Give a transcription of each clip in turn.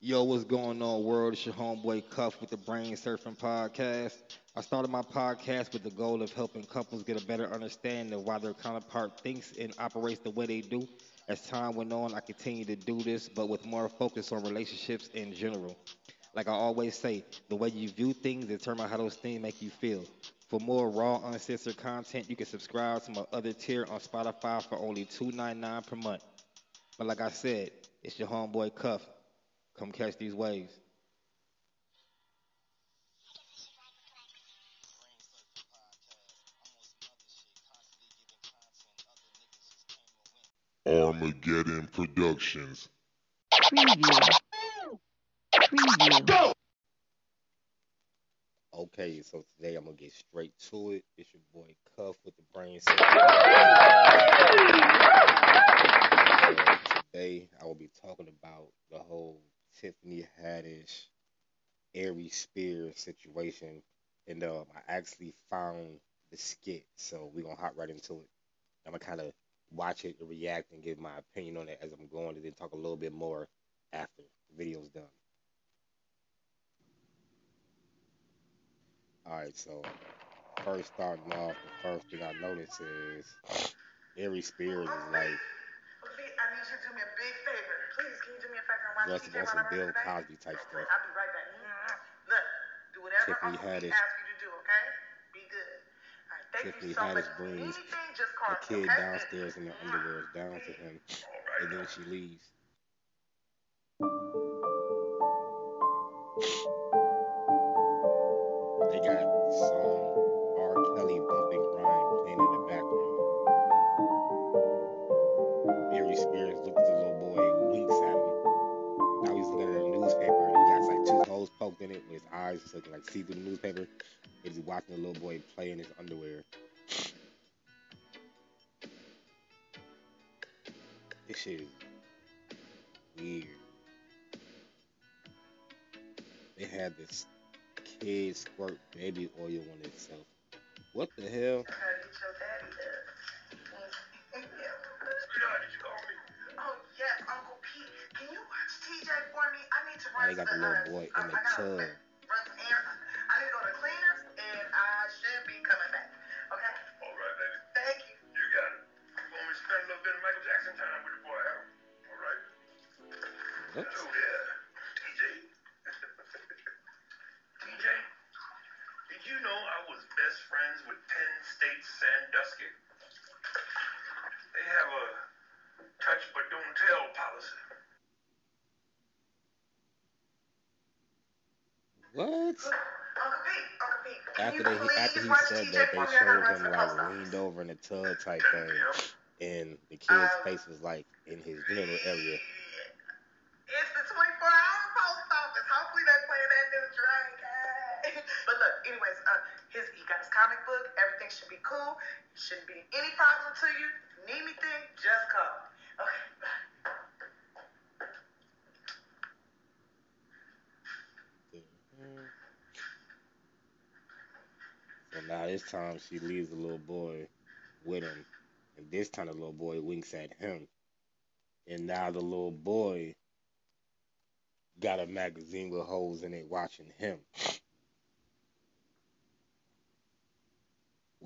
Yo, what's going on, world? It's your homeboy Cuff with the Brain Surfing Podcast. I started my podcast with the goal of helping couples get a better understanding of why their counterpart thinks and operates the way they do. As time went on, I continue to do this, but with more focus on relationships in general. Like I always say, the way you view things determines how those things make you feel. For more raw, uncensored content, you can subscribe to my other tier on Spotify for only $2.99 per month. But like I said, it's your homeboy Cuff. Come catch these waves. Armageddon Productions. Preview. Preview. Go! Okay, so today I'm gonna get straight to it. It's your boy Cuff with the Brain Cell. today I will be talking about the whole Tiffany Haddish, Aries Spears situation, and um, I actually found the skit, so we're gonna hop right into it. I'm gonna kind of watch it and react and give my opinion on it as I'm going, and then talk a little bit more after the video's done. All right, so first starting off, the first thing I notice is Aries Spears is like Okay, I need you to do me a big favor. Please, can you do me a favor and watch Russell some Bill? Cosby type stuff. I'll be right Tiffany you so Haddish brings Anything, just call the kid okay? downstairs in the underwear down to him, and then she leaves. See through the newspaper. He's watching a little boy play in his underwear. This shit is weird. They had this kid squirt baby oil on itself. What the hell? I gotta get your daddy there. yeah. Sweetheart, What? Hello there, TJ. TJ, did you know I was best friends with Penn State Sandusky? They have a touch but don't tell policy. What? Uncle Pete, Uncle Pete. Can After they after he said that, they me? I gotta showed him like leaned over in a tub type thing, and the kid's face was like in his genital area. Everything should be cool. Shouldn't be any problem to you. Need anything, just call. Okay. So now this time she leaves the little boy with him, and this time the little boy winks at him, and now the little boy got a magazine with holes in it watching him.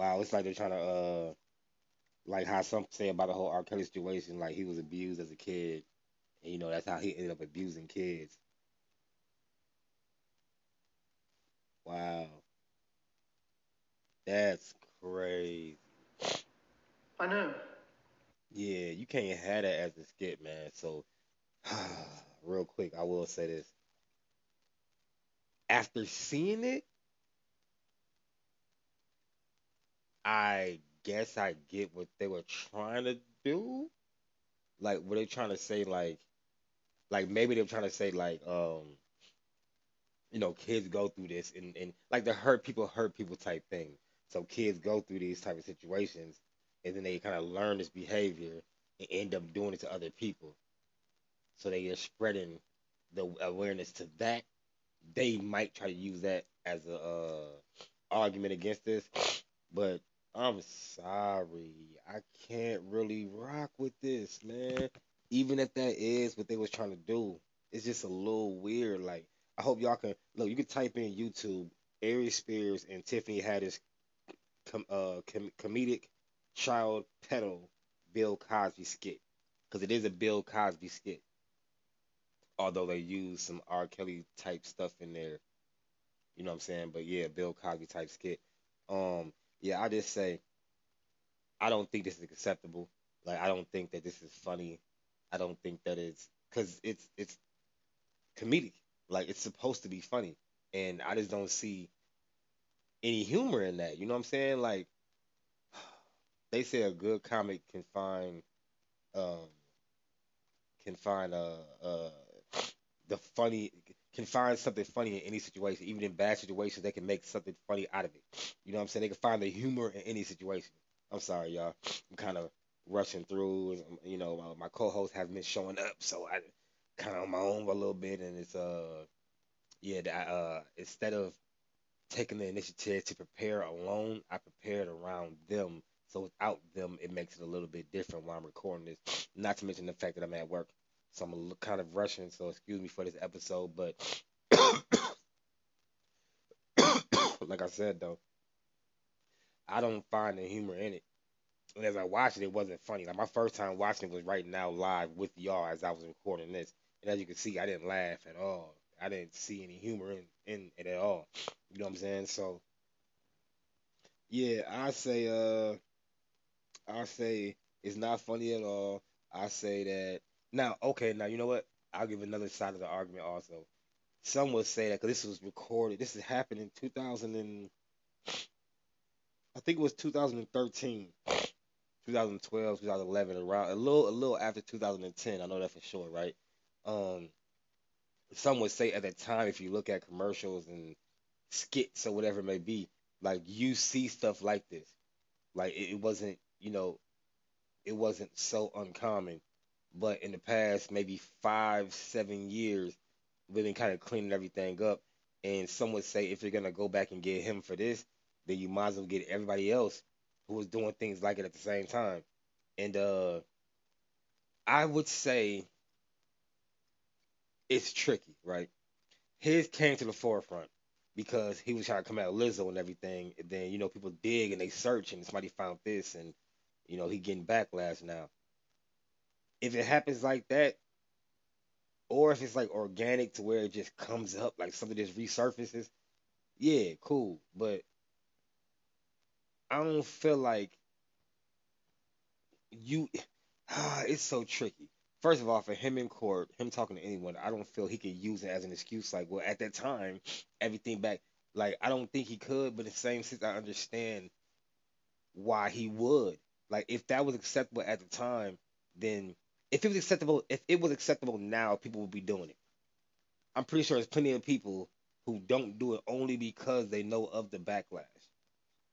Wow, it's like they're trying to uh like how some say about the whole R. Kelly situation, like he was abused as a kid, and you know that's how he ended up abusing kids. Wow. That's crazy. I know. Yeah, you can't have that as a skit, man. So, real quick, I will say this. After seeing it, I guess I get what they were trying to do. Like, were they trying to say like, like maybe they're trying to say like, um, you know, kids go through this and and like the hurt people hurt people type thing. So kids go through these type of situations, and then they kind of learn this behavior and end up doing it to other people. So they are spreading the awareness to that. They might try to use that as a uh, argument against this, but I'm sorry, I can't really rock with this, man. Even if that is what they was trying to do, it's just a little weird. Like I hope y'all can look. You can type in YouTube Aries Spears and Tiffany Haddish com, uh, com, comedic child pedal Bill Cosby skit because it is a Bill Cosby skit. Although they use some R. Kelly type stuff in there, you know what I'm saying? But yeah, Bill Cosby type skit. Um, yeah, I just say I don't think this is acceptable. Like I don't think that this is funny. I don't think that it's because it's it's comedic. Like it's supposed to be funny, and I just don't see any humor in that. You know what I'm saying? Like they say a good comic can find um can find uh uh the funny can find something funny in any situation, even in bad situations, they can make something funny out of it. You know what I'm saying? They can find the humor in any situation. I'm sorry, y'all. I'm kind of rushing through. You know, my, my co-host has been showing up, so I kind of on my own a little bit, and it's uh, yeah, uh, instead of taking the initiative to prepare alone, I prepared around them. So without them, it makes it a little bit different while I'm recording this. Not to mention the fact that I'm at work, so I'm kind of rushing. So excuse me for this episode, but like I said though, I don't find the humor in it. And as I watched it, it wasn't funny. Like my first time watching it was right now live with y'all as I was recording this. And as you can see, I didn't laugh at all. I didn't see any humor in, in it at all. You know what I'm saying? So yeah, I say uh I say it's not funny at all. I say that now, okay, now you know what? I'll give another side of the argument also. Some would say that because this was recorded, this has happened in 2000 and I think it was 2013, 2012, 2011, around a little a little after 2010. I know that for sure, right? Um, some would say at that time, if you look at commercials and skits or whatever it may be, like you see stuff like this. Like it, it wasn't, you know, it wasn't so uncommon. But in the past, maybe five, seven years, we've been kind of cleaning everything up. And some would say if you're gonna go back and get him for this, then you might as well get everybody else who was doing things like it at the same time. And uh I would say it's tricky, right? His came to the forefront because he was trying to come out of Lizzo and everything. And then, you know, people dig and they search and somebody found this and, you know, he getting backlash now. If it happens like that, or if it's like organic to where it just comes up, like something just resurfaces, yeah, cool. But I don't feel like you. Ah, it's so tricky. First of all, for him in court, him talking to anyone, I don't feel he could use it as an excuse. Like, well, at that time, everything back. Like, I don't think he could, but in the same sense, I understand why he would. Like, if that was acceptable at the time, then if it was acceptable, if it was acceptable now, people would be doing it. I'm pretty sure there's plenty of people who don't do it only because they know of the backlash.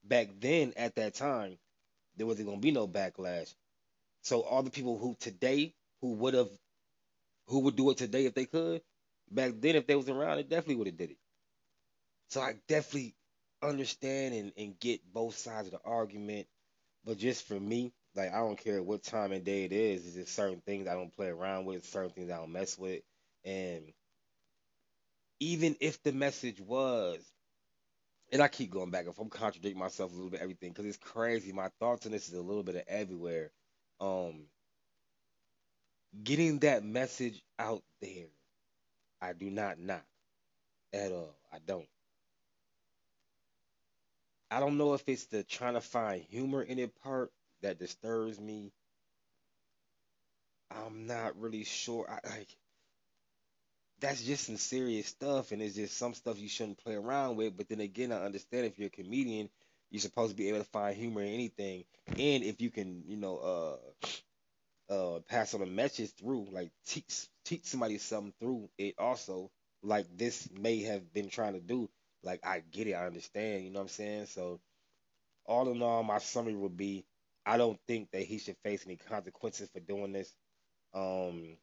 Back then, at that time, there wasn't gonna be no backlash. So all the people who today who would have who would do it today if they could, back then if they was around, they definitely would have did it. So I definitely understand and, and get both sides of the argument. But just for me, like I don't care what time and day it is, it's just certain things I don't play around with, certain things I don't mess with. And even if the message was and I keep going back if I'm contradicting myself a little bit everything because it's crazy. My thoughts on this is a little bit of everywhere. Um getting that message out there, I do not knock at all. I don't. I don't know if it's the trying to find humor in it part that disturbs me. I'm not really sure. I like that's just some serious stuff, and it's just some stuff you shouldn't play around with. But then again, I understand if you're a comedian, you're supposed to be able to find humor in anything, and if you can, you know, uh, uh, pass on a message through, like teach teach somebody something through it, also, like this may have been trying to do. Like I get it, I understand. You know what I'm saying? So, all in all, my summary would be, I don't think that he should face any consequences for doing this. Um,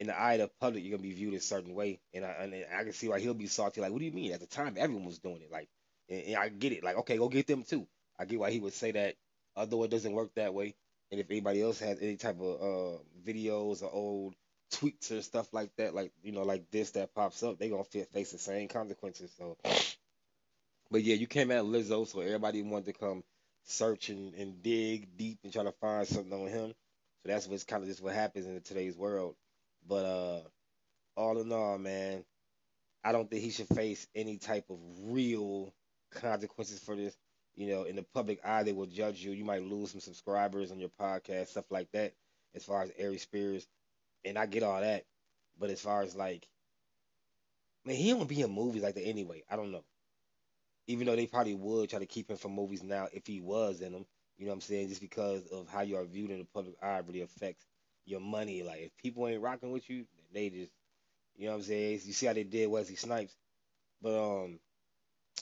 in the eye of the public, you're gonna be viewed a certain way, and I and I can see why he'll be salty. Like, what do you mean? At the time, everyone was doing it. Like, and, and I get it. Like, okay, go get them too. I get why he would say that, although it doesn't work that way. And if anybody else has any type of uh, videos or old tweets or stuff like that, like you know, like this that pops up, they gonna fa- face the same consequences. So, but yeah, you came at Lizzo, so everybody wanted to come search and, and dig deep and try to find something on him. So that's what's kind of just what happens in today's world. But uh, all in all, man, I don't think he should face any type of real consequences for this. You know, in the public eye, they will judge you. You might lose some subscribers on your podcast, stuff like that. As far as Aries Spears, and I get all that, but as far as like, man, he don't be in movies like that anyway. I don't know. Even though they probably would try to keep him from movies now if he was in them, you know what I'm saying? Just because of how you are viewed in the public eye really affects your money. Like if people ain't rocking with you, they just, you know what I'm saying? You see how they did Wesley Snipes, but um,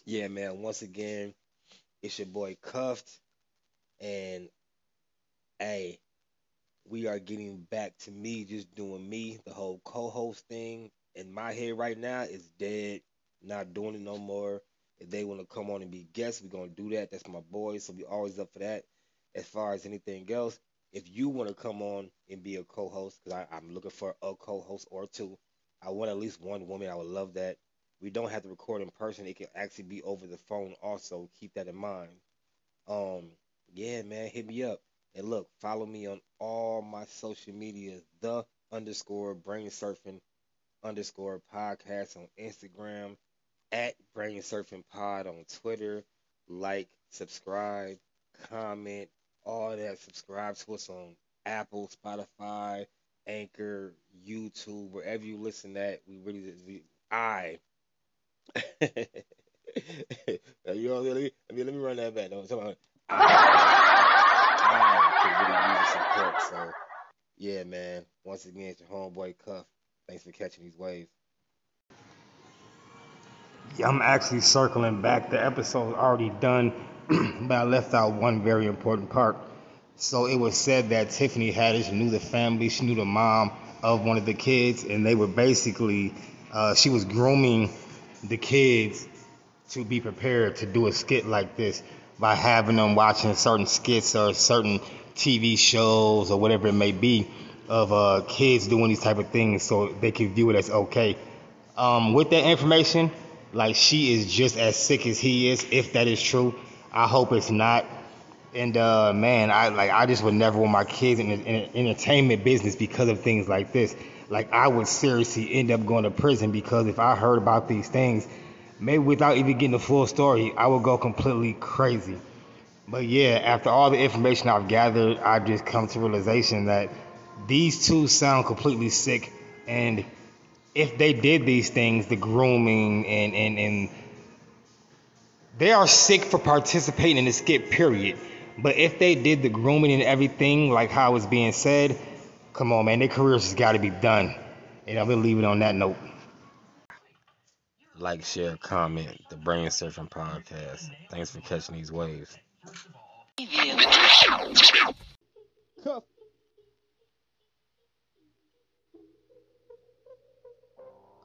yeah, man. Once again, it's your boy Cuffed, and hey, we are getting back to me just doing me. The whole co-host thing in my head right now is dead. Not doing it no more. If they want to come on and be guests, we're gonna do that. That's my boys, so we always up for that. As far as anything else, if you want to come on and be a co-host, because I'm looking for a co-host or two, I want at least one woman. I would love that. We don't have to record in person. It can actually be over the phone. Also, keep that in mind. Um, yeah, man, hit me up. And look, follow me on all my social media, the underscore brain surfing underscore podcast on Instagram, at brain surfing pod on Twitter. Like, subscribe, comment, all that. Subscribe to us on Apple, Spotify, Anchor, YouTube, wherever you listen at. We really, we, I. you know, really, I mean, let me run that back. No. I support. So, yeah, man. Once again, it's your homeboy Cuff. Thanks for catching these waves. I'm actually circling back. The episode's already done, but I left out one very important part. So it was said that Tiffany Haddish knew the family, she knew the mom of one of the kids, and they were basically, uh, she was grooming the kids to be prepared to do a skit like this by having them watching certain skits or certain TV shows or whatever it may be of uh, kids doing these type of things so they can view it as okay. Um, with that information, like she is just as sick as he is, if that is true. I hope it's not. And uh, man, I like I just would never want my kids in the entertainment business because of things like this. Like I would seriously end up going to prison because if I heard about these things, maybe without even getting the full story, I would go completely crazy. But yeah, after all the information I've gathered, I've just come to realization that these two sound completely sick. And if they did these things, the grooming and and and they are sick for participating in the skit, period. But if they did the grooming and everything, like how it's being said, come on, man, their careers has got to be done. And I'm gonna leave it on that note. Like, share, comment. The Brain Surfing Podcast. Thanks for catching these waves. Cuff.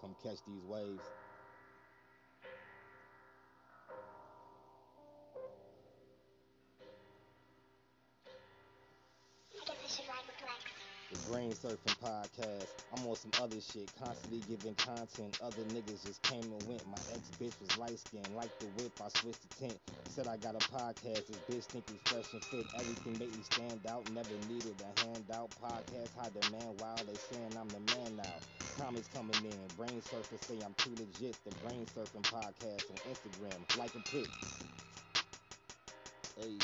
Come catch these waves. The Brain Surfing Podcast. I'm on some other shit, constantly giving content. Other niggas just came and went. My ex bitch was light skinned, like the whip. I switched the tint. Said I got a podcast. This bitch think we fresh and fit. Everything make me stand out. Never needed a handout. Podcast high demand. While they saying I'm the man now. Comments coming in. Brain Surfer say I'm too legit. The Brain Surfing Podcast on Instagram. Like a pic. Hey.